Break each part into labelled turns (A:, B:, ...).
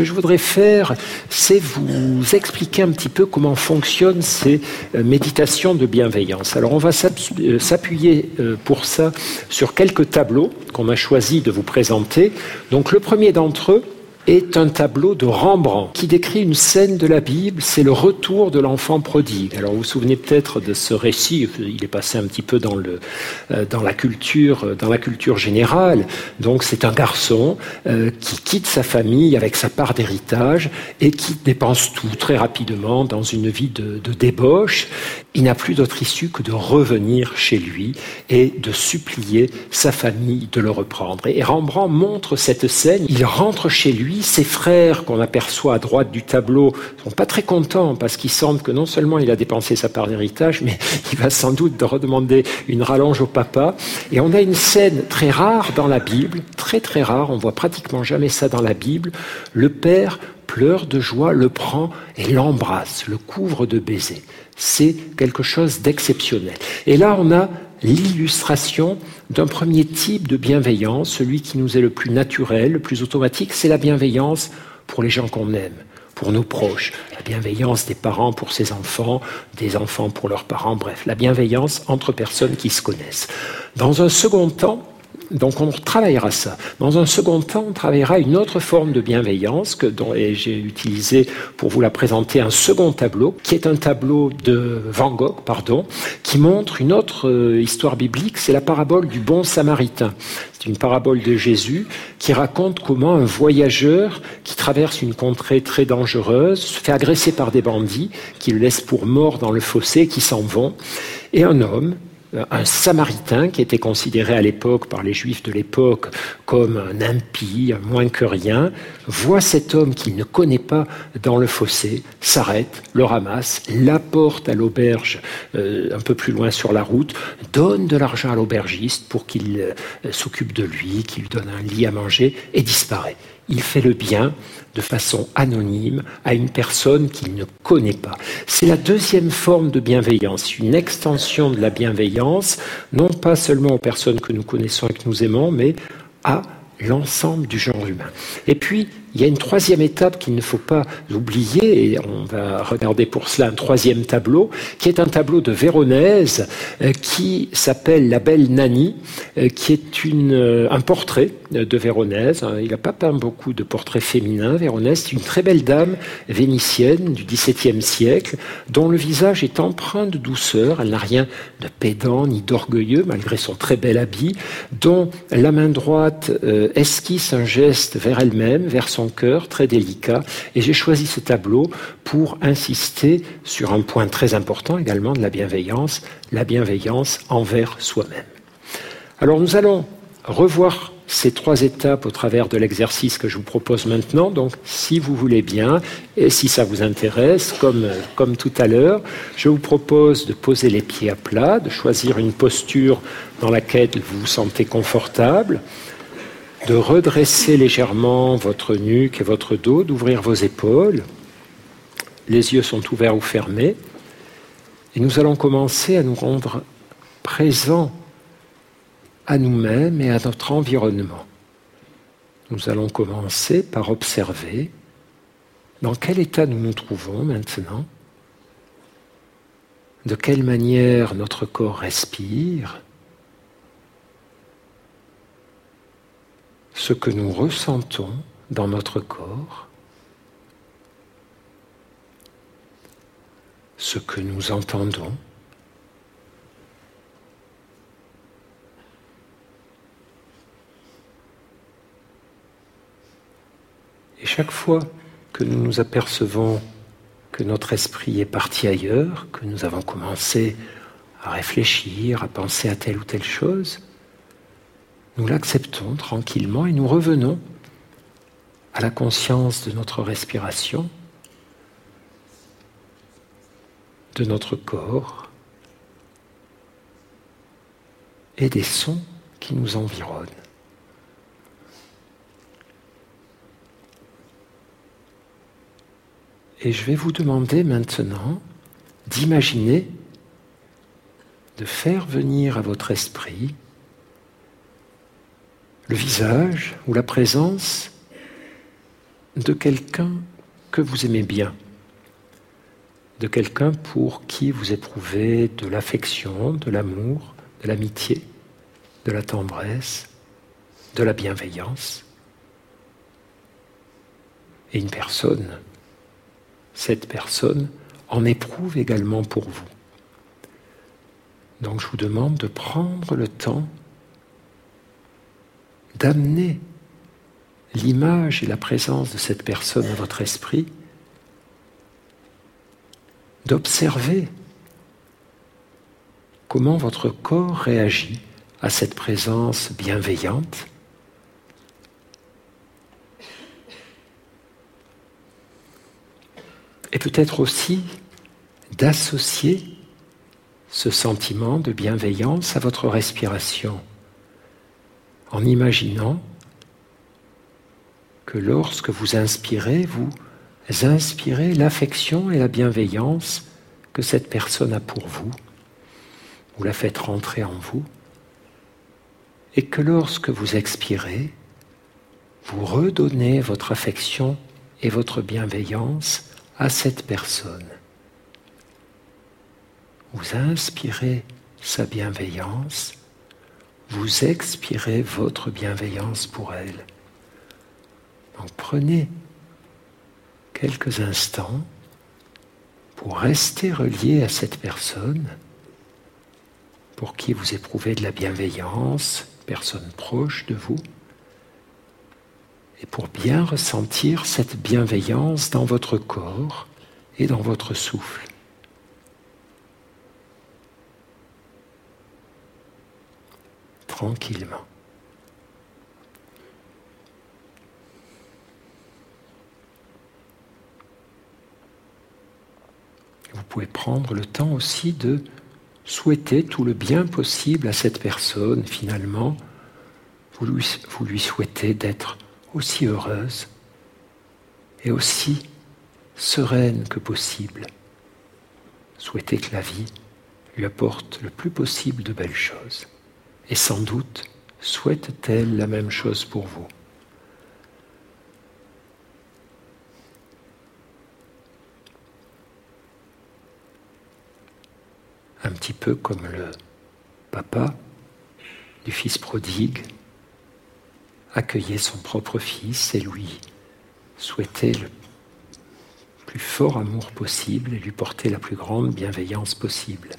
A: que je voudrais faire, c'est vous expliquer un petit peu comment fonctionnent ces euh, méditations de bienveillance. Alors on va euh, s'appuyer euh, pour ça sur quelques tableaux qu'on a choisi de vous présenter. Donc le premier d'entre eux, est un tableau de Rembrandt qui décrit une scène de la Bible, c'est le retour de l'enfant prodigue. Alors vous vous souvenez peut-être de ce récit, il est passé un petit peu dans, le, euh, dans, la, culture, dans la culture générale. Donc c'est un garçon euh, qui quitte sa famille avec sa part d'héritage et qui dépense tout très rapidement dans une vie de débauche. Il n'a plus d'autre issue que de revenir chez lui et de supplier sa famille de le reprendre. Et Rembrandt montre cette scène, il rentre chez lui, ses frères qu'on aperçoit à droite du tableau sont pas très contents parce qu'il semble que non seulement il a dépensé sa part d'héritage, mais il va sans doute redemander une rallonge au papa. Et on a une scène très rare dans la Bible, très très rare, on voit pratiquement jamais ça dans la Bible. Le père pleure de joie, le prend et l'embrasse, le couvre de baisers. C'est quelque chose d'exceptionnel. Et là, on a l'illustration d'un premier type de bienveillance, celui qui nous est le plus naturel, le plus automatique, c'est la bienveillance pour les gens qu'on aime, pour nos proches, la bienveillance des parents pour ses enfants, des enfants pour leurs parents, bref, la bienveillance entre personnes qui se connaissent. Dans un second temps, donc on travaillera ça. Dans un second temps, on travaillera une autre forme de bienveillance que j'ai utilisé pour vous la présenter un second tableau, qui est un tableau de Van Gogh, pardon, qui montre une autre euh, histoire biblique, c'est la parabole du bon samaritain. C'est une parabole de Jésus qui raconte comment un voyageur qui traverse une contrée très dangereuse se fait agresser par des bandits qui le laissent pour mort dans le fossé, qui s'en vont, et un homme un samaritain qui était considéré à l'époque par les juifs de l'époque comme un impie, moins que rien, voit cet homme qu'il ne connaît pas dans le fossé, s'arrête, le ramasse, l'apporte à l'auberge euh, un peu plus loin sur la route, donne de l'argent à l'aubergiste pour qu'il euh, s'occupe de lui, qu'il lui donne un lit à manger et disparaît. Il fait le bien de façon anonyme à une personne qu'il ne connaît pas. C'est la deuxième forme de bienveillance, une extension de la bienveillance, non pas seulement aux personnes que nous connaissons et que nous aimons, mais à l'ensemble du genre humain. Et puis, il y a une troisième étape qu'il ne faut pas oublier, et on va regarder pour cela un troisième tableau, qui est un tableau de Véronèse euh, qui s'appelle La Belle Nani, euh, qui est euh, un portrait de Véronèse. Il n'a pas peint beaucoup de portraits féminins. Véronèse, c'est une très belle dame vénitienne du XVIIe siècle, dont le visage est empreint de douceur. Elle n'a rien de pédant ni d'orgueilleux, malgré son très bel habit, dont la main droite esquisse un geste vers elle-même, vers son cœur, très délicat. Et j'ai choisi ce tableau pour insister sur un point très important également de la bienveillance, la bienveillance envers soi-même. Alors nous allons revoir ces trois étapes au travers de l'exercice que je vous propose maintenant. Donc, si vous voulez bien, et si ça vous intéresse, comme, comme tout à l'heure, je vous propose de poser les pieds à plat, de choisir une posture dans laquelle vous vous sentez confortable, de redresser légèrement votre nuque et votre dos, d'ouvrir vos épaules. Les yeux sont ouverts ou fermés. Et nous allons commencer à nous rendre présents à nous-mêmes et à notre environnement. Nous allons commencer par observer dans quel état nous nous trouvons maintenant, de quelle manière notre corps respire, ce que nous ressentons dans notre corps, ce que nous entendons. Et chaque fois que nous nous apercevons que notre esprit est parti ailleurs, que nous avons commencé à réfléchir, à penser à telle ou telle chose, nous l'acceptons tranquillement et nous revenons à la conscience de notre respiration, de notre corps et des sons qui nous environnent. Et je vais vous demander maintenant d'imaginer, de faire venir à votre esprit le visage ou la présence de quelqu'un que vous aimez bien, de quelqu'un pour qui vous éprouvez de l'affection, de l'amour, de l'amitié, de la tendresse, de la bienveillance. Et une personne, cette personne, en éprouve également pour vous. Donc je vous demande de prendre le temps d'amener l'image et la présence de cette personne à votre esprit, d'observer comment votre corps réagit à cette présence bienveillante. Et peut-être aussi d'associer ce sentiment de bienveillance à votre respiration en imaginant que lorsque vous inspirez, vous inspirez l'affection et la bienveillance que cette personne a pour vous. Vous la faites rentrer en vous. Et que lorsque vous expirez, vous redonnez votre affection et votre bienveillance à cette personne. Vous inspirez sa bienveillance, vous expirez votre bienveillance pour elle. Donc prenez quelques instants pour rester relié à cette personne pour qui vous éprouvez de la bienveillance, personne proche de vous, et pour bien ressentir cette bienveillance dans votre corps et dans votre souffle. Vous pouvez prendre le temps aussi de souhaiter tout le bien possible à cette personne. Finalement, vous lui souhaitez d'être aussi heureuse et aussi sereine que possible. Souhaitez que la vie lui apporte le plus possible de belles choses. Et sans doute souhaite-t-elle la même chose pour vous. Un petit peu comme le papa du fils prodigue accueillait son propre fils et lui souhaitait le plus fort amour possible et lui porter la plus grande bienveillance possible.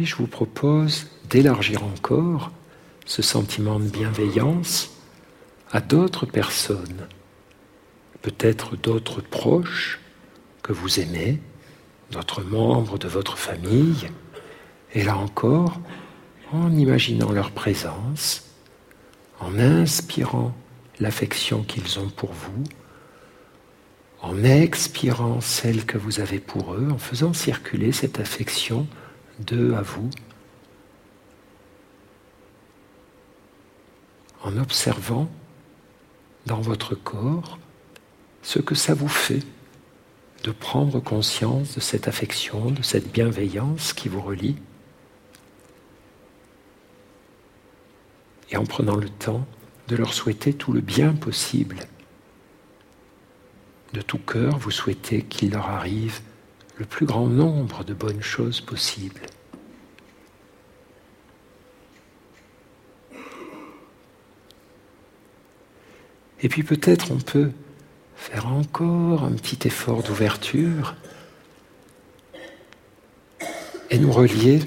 A: Je vous propose d'élargir encore ce sentiment de bienveillance à d'autres personnes, peut-être d'autres proches que vous aimez, d'autres membres de votre famille, et là encore, en imaginant leur présence, en inspirant l'affection qu'ils ont pour vous, en expirant celle que vous avez pour eux, en faisant circuler cette affection d'eux à vous, en observant dans votre corps ce que ça vous fait de prendre conscience de cette affection, de cette bienveillance qui vous relie et en prenant le temps de leur souhaiter tout le bien possible. De tout cœur, vous souhaitez qu'il leur arrive le plus grand nombre de bonnes choses possibles. Et puis peut-être on peut faire encore un petit effort d'ouverture et nous relier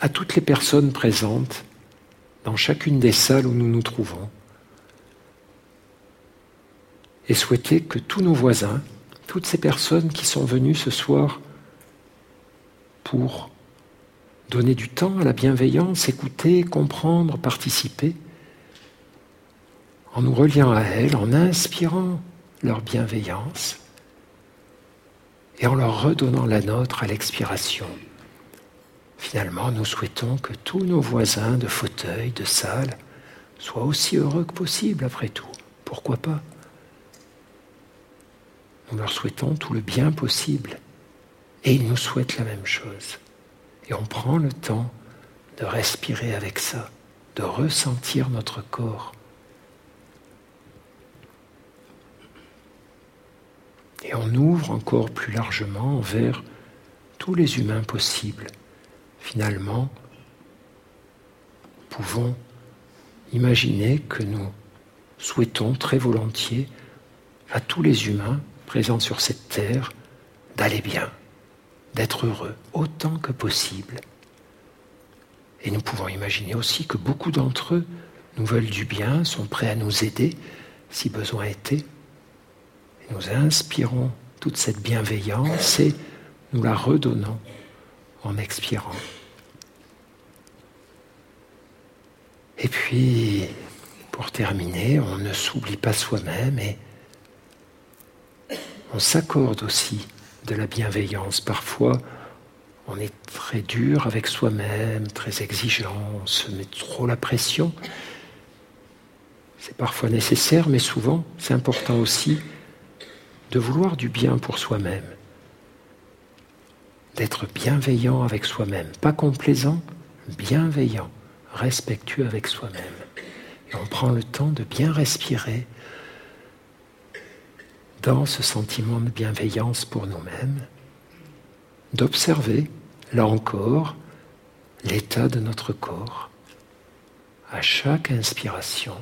A: à toutes les personnes présentes dans chacune des salles où nous nous trouvons et souhaiter que tous nos voisins, toutes ces personnes qui sont venues ce soir pour donner du temps à la bienveillance, écouter, comprendre, participer, en nous reliant à elles, en inspirant leur bienveillance et en leur redonnant la nôtre à l'expiration. Finalement, nous souhaitons que tous nos voisins de fauteuils, de salles, soient aussi heureux que possible après tout. Pourquoi pas? Nous leur souhaitons tout le bien possible. Et ils nous souhaitent la même chose. Et on prend le temps de respirer avec ça, de ressentir notre corps. Et on ouvre encore plus largement vers tous les humains possibles. Finalement, pouvons imaginer que nous souhaitons très volontiers à tous les humains présents sur cette terre d'aller bien, d'être heureux autant que possible. Et nous pouvons imaginer aussi que beaucoup d'entre eux nous veulent du bien, sont prêts à nous aider si besoin était. Nous inspirons toute cette bienveillance et nous la redonnons en expirant. Et puis, pour terminer, on ne s'oublie pas soi-même et on s'accorde aussi de la bienveillance. Parfois, on est très dur avec soi-même, très exigeant, on se met trop la pression. C'est parfois nécessaire, mais souvent, c'est important aussi de vouloir du bien pour soi-même, d'être bienveillant avec soi-même, pas complaisant, bienveillant respectueux avec soi-même. Et on prend le temps de bien respirer dans ce sentiment de bienveillance pour nous-mêmes, d'observer, là encore, l'état de notre corps à chaque inspiration,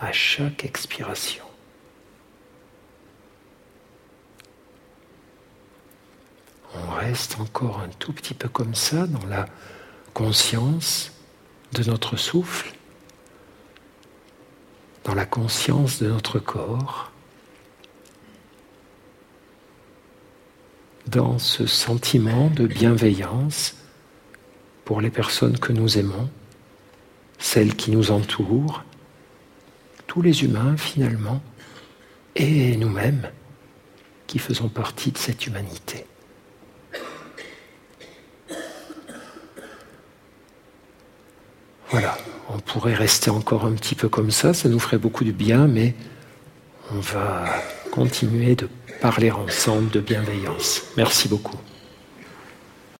A: à chaque expiration. On reste encore un tout petit peu comme ça dans la conscience de notre souffle, dans la conscience de notre corps, dans ce sentiment de bienveillance pour les personnes que nous aimons, celles qui nous entourent, tous les humains finalement, et nous-mêmes qui faisons partie de cette humanité. Voilà, on pourrait rester encore un petit peu comme ça, ça nous ferait beaucoup de bien, mais on va continuer de parler ensemble de bienveillance. Merci beaucoup.